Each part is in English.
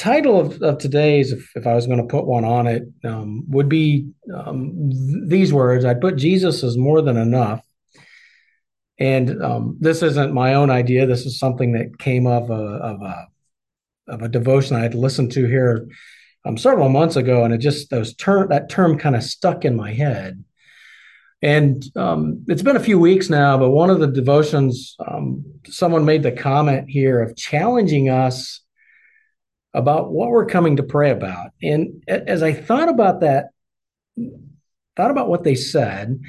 title of, of today's, if, if I was going to put one on it, um, would be um, th- these words I'd put Jesus is more than enough. And um, this isn't my own idea. This is something that came of a, of a, of a devotion I had listened to here um, several months ago. And it just, those term, that term kind of stuck in my head. And um, it's been a few weeks now, but one of the devotions, um, someone made the comment here of challenging us about what we're coming to pray about. And as I thought about that, thought about what they said,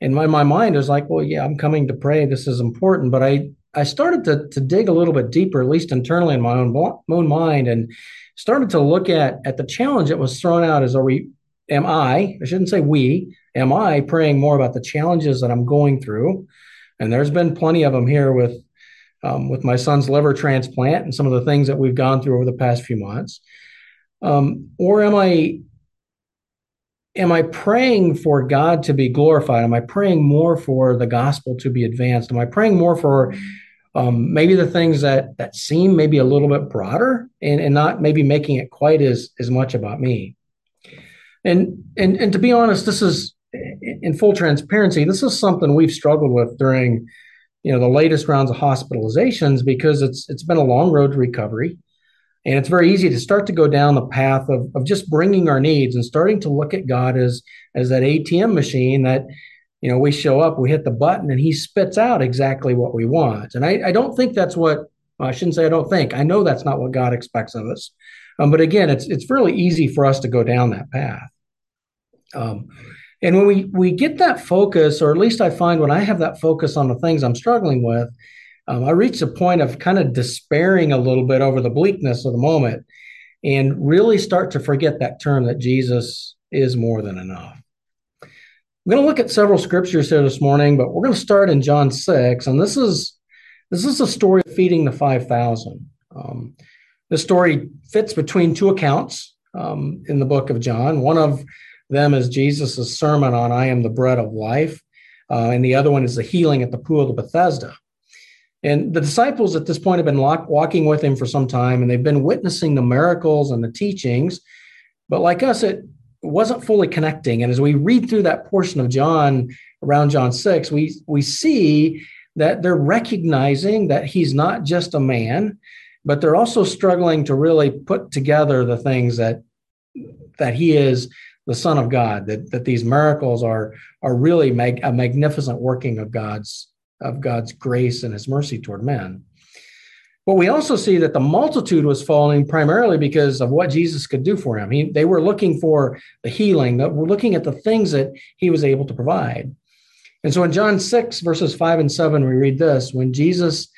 and my, my mind was like, well, yeah, I'm coming to pray. This is important. But I, I started to, to dig a little bit deeper, at least internally in my own, own mind, and started to look at, at the challenge that was thrown out as are we, am I, I shouldn't say we, am I praying more about the challenges that I'm going through? And there's been plenty of them here with um, with my son's liver transplant and some of the things that we've gone through over the past few months? Um, or am I am I praying for God to be glorified? Am I praying more for the gospel to be advanced? Am I praying more for um, maybe the things that that seem maybe a little bit broader and, and not maybe making it quite as as much about me? And and and to be honest, this is in full transparency, this is something we've struggled with during you know the latest rounds of hospitalizations because it's it's been a long road to recovery. And it's very easy to start to go down the path of, of just bringing our needs and starting to look at god as as that atm machine that you know we show up we hit the button and he spits out exactly what we want. And i, I don't think that's what well, i shouldn't say i don't think. I know that's not what god expects of us. Um, but again it's it's fairly easy for us to go down that path. Um, and when we we get that focus, or at least I find when I have that focus on the things I'm struggling with, um, I reach a point of kind of despairing a little bit over the bleakness of the moment, and really start to forget that term that Jesus is more than enough. I'm going to look at several scriptures here this morning, but we're going to start in John six, and this is this is a story of feeding the five thousand. Um, this story fits between two accounts um, in the book of John. One of them is Jesus' sermon on I am the bread of life. Uh, and the other one is the healing at the pool of Bethesda. And the disciples at this point have been lock, walking with him for some time and they've been witnessing the miracles and the teachings. But like us, it wasn't fully connecting. And as we read through that portion of John, around John 6, we, we see that they're recognizing that he's not just a man, but they're also struggling to really put together the things that that he is the Son of God, that, that these miracles are, are really mag- a magnificent working of God's, of God's grace and his mercy toward men. But we also see that the multitude was falling primarily because of what Jesus could do for him. He, they were looking for the healing, that were looking at the things that he was able to provide. And so in John 6, verses 5 and 7, we read this When Jesus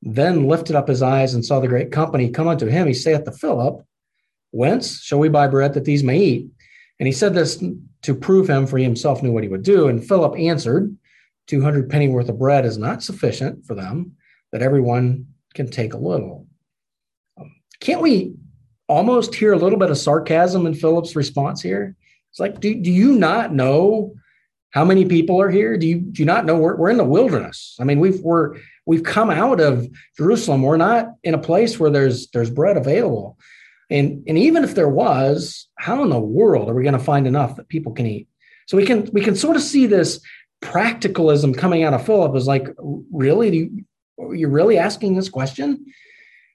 then lifted up his eyes and saw the great company come unto him, he saith to Philip, Whence shall we buy bread that these may eat? And he said this to prove him, for he himself knew what he would do. And Philip answered, 200 penny worth of bread is not sufficient for them, that everyone can take a little. Can't we almost hear a little bit of sarcasm in Philip's response here? It's like, do, do you not know how many people are here? Do you do you not know we're, we're in the wilderness? I mean, we've we're we've come out of Jerusalem. We're not in a place where there's there's bread available. And, and even if there was, how in the world are we going to find enough that people can eat? So we can we can sort of see this practicalism coming out of Philip is like, really? You, you're really asking this question?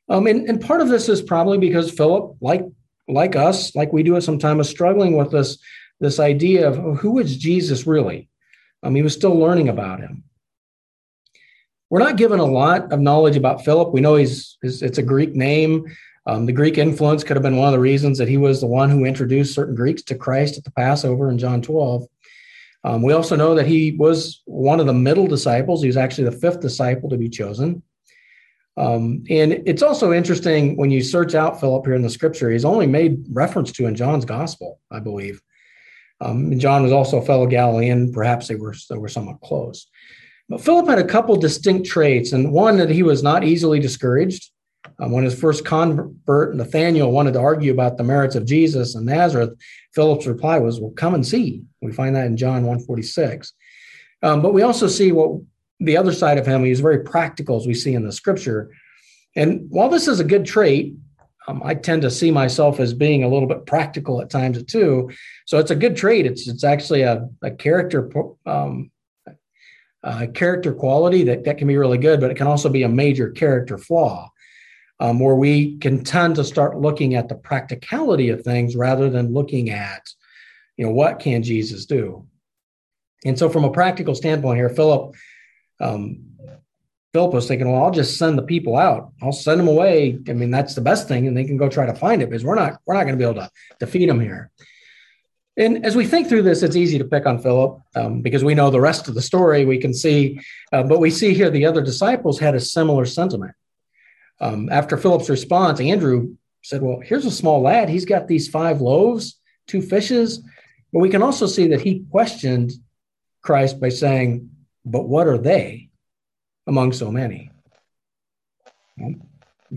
Um, and, and part of this is probably because Philip, like like us, like we do at some time, is struggling with this this idea of who is Jesus really? Um, he was still learning about him. We're not given a lot of knowledge about Philip. We know he's it's a Greek name. Um, the Greek influence could have been one of the reasons that he was the one who introduced certain Greeks to Christ at the Passover in John 12. Um, we also know that he was one of the middle disciples. He was actually the fifth disciple to be chosen. Um, and it's also interesting when you search out Philip here in the scripture, he's only made reference to in John's gospel, I believe. Um, John was also a fellow Galilean. Perhaps they were, they were somewhat close. But Philip had a couple distinct traits, and one that he was not easily discouraged. Um, when his first convert, Nathaniel, wanted to argue about the merits of Jesus in Nazareth, Philip's reply was, Well, come and see. We find that in John 146. Um, but we also see what the other side of him, he's very practical, as we see in the scripture. And while this is a good trait, um, I tend to see myself as being a little bit practical at times too. So it's a good trait. It's it's actually a, a character um, a character quality that, that can be really good, but it can also be a major character flaw um, where we can tend to start looking at the practicality of things rather than looking at, you know, what can Jesus do? And so, from a practical standpoint here, Philip, um, Philip was thinking, well, I'll just send the people out. I'll send them away. I mean, that's the best thing, and they can go try to find it because we're not we're not going to be able to defeat them here. And as we think through this, it's easy to pick on Philip um, because we know the rest of the story. We can see, uh, but we see here the other disciples had a similar sentiment. Um, after Philip's response, Andrew said, Well, here's a small lad. He's got these five loaves, two fishes. But we can also see that he questioned Christ by saying, But what are they among so many?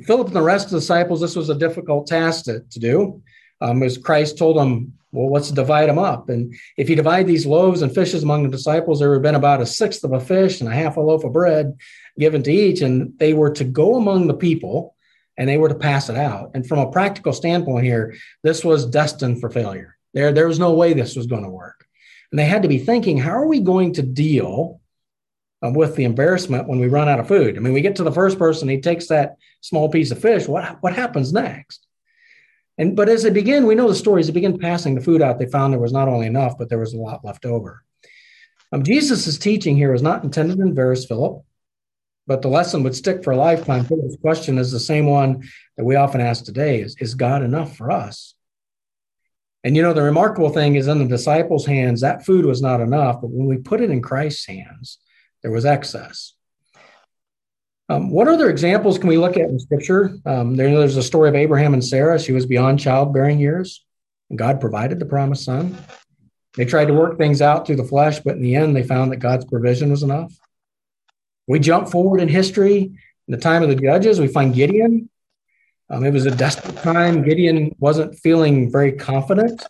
Philip and the rest of the disciples, this was a difficult task to, to do. Um, as Christ told them, well, let's divide them up. And if you divide these loaves and fishes among the disciples, there would have been about a sixth of a fish and a half a loaf of bread given to each. And they were to go among the people and they were to pass it out. And from a practical standpoint here, this was destined for failure. There, there was no way this was going to work. And they had to be thinking, how are we going to deal uh, with the embarrassment when we run out of food? I mean, we get to the first person, he takes that small piece of fish. What, what happens next? And but as they begin, we know the stories. They begin passing the food out, they found there was not only enough, but there was a lot left over. Um, Jesus' teaching here was not intended to embarrass Philip, but the lesson would stick for a lifetime. Philip's question is the same one that we often ask today: Is is God enough for us? And you know, the remarkable thing is in the disciples' hands, that food was not enough, but when we put it in Christ's hands, there was excess. Um, what other examples can we look at in Scripture? Um, there, there's a story of Abraham and Sarah. She was beyond childbearing years, and God provided the promised son. They tried to work things out through the flesh, but in the end, they found that God's provision was enough. We jump forward in history. In the time of the judges, we find Gideon. Um, it was a desperate time. Gideon wasn't feeling very confident.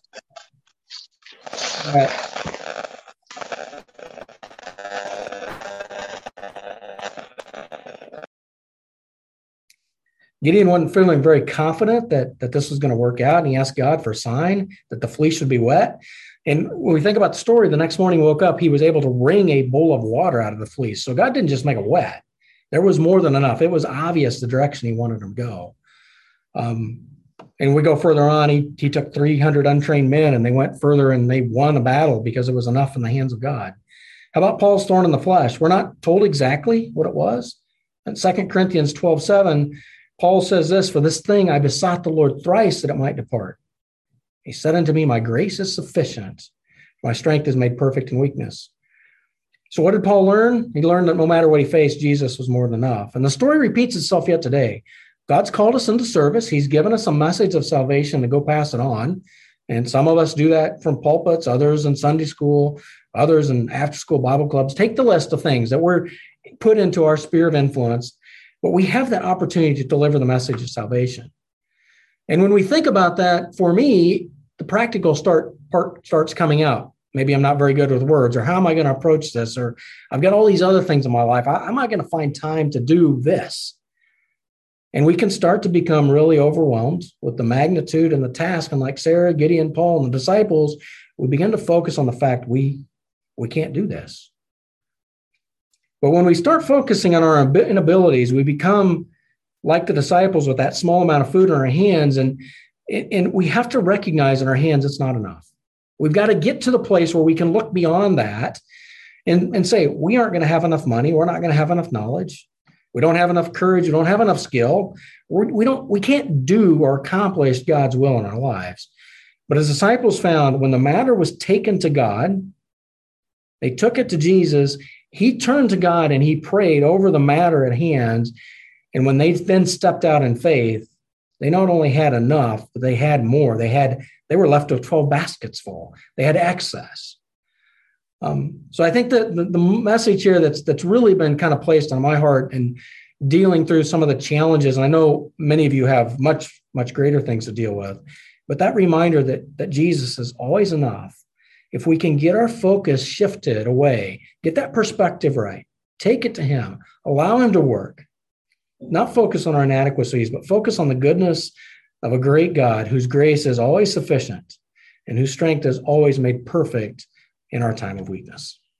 Gideon wasn't feeling very confident that, that this was going to work out, and he asked God for a sign that the fleece would be wet. And when we think about the story, the next morning woke up, he was able to wring a bowl of water out of the fleece. So God didn't just make it wet, there was more than enough. It was obvious the direction he wanted him to go. Um, and we go further on, he, he took 300 untrained men and they went further and they won a battle because it was enough in the hands of God. How about Paul's thorn in the flesh? We're not told exactly what it was. In 2 Corinthians 12 7, Paul says this For this thing I besought the Lord thrice that it might depart. He said unto me, My grace is sufficient. My strength is made perfect in weakness. So, what did Paul learn? He learned that no matter what he faced, Jesus was more than enough. And the story repeats itself yet today. God's called us into service. He's given us a message of salvation to go pass it on. And some of us do that from pulpits, others in Sunday school, others in after school Bible clubs. Take the list of things that we're put into our sphere of influence but we have that opportunity to deliver the message of salvation. And when we think about that, for me, the practical start part starts coming out. Maybe I'm not very good with words, or how am I going to approach this? Or I've got all these other things in my life. How am I going to find time to do this? And we can start to become really overwhelmed with the magnitude and the task. And like Sarah, Gideon, Paul, and the disciples, we begin to focus on the fact we we can't do this. But when we start focusing on our inabilities, we become like the disciples with that small amount of food in our hands. And, and we have to recognize in our hands it's not enough. We've got to get to the place where we can look beyond that and, and say, we aren't going to have enough money. We're not going to have enough knowledge. We don't have enough courage. We don't have enough skill. We're, we don't, we can't do or accomplish God's will in our lives. But as disciples found, when the matter was taken to God, they took it to Jesus he turned to God and he prayed over the matter at hand. And when they then stepped out in faith, they not only had enough, but they had more. They had they were left with 12 baskets full. They had excess. Um, so I think that the, the message here that's that's really been kind of placed on my heart and dealing through some of the challenges, and I know many of you have much, much greater things to deal with, but that reminder that that Jesus is always enough if we can get our focus shifted away, get that perspective right, take it to Him, allow Him to work, not focus on our inadequacies, but focus on the goodness of a great God whose grace is always sufficient and whose strength is always made perfect in our time of weakness.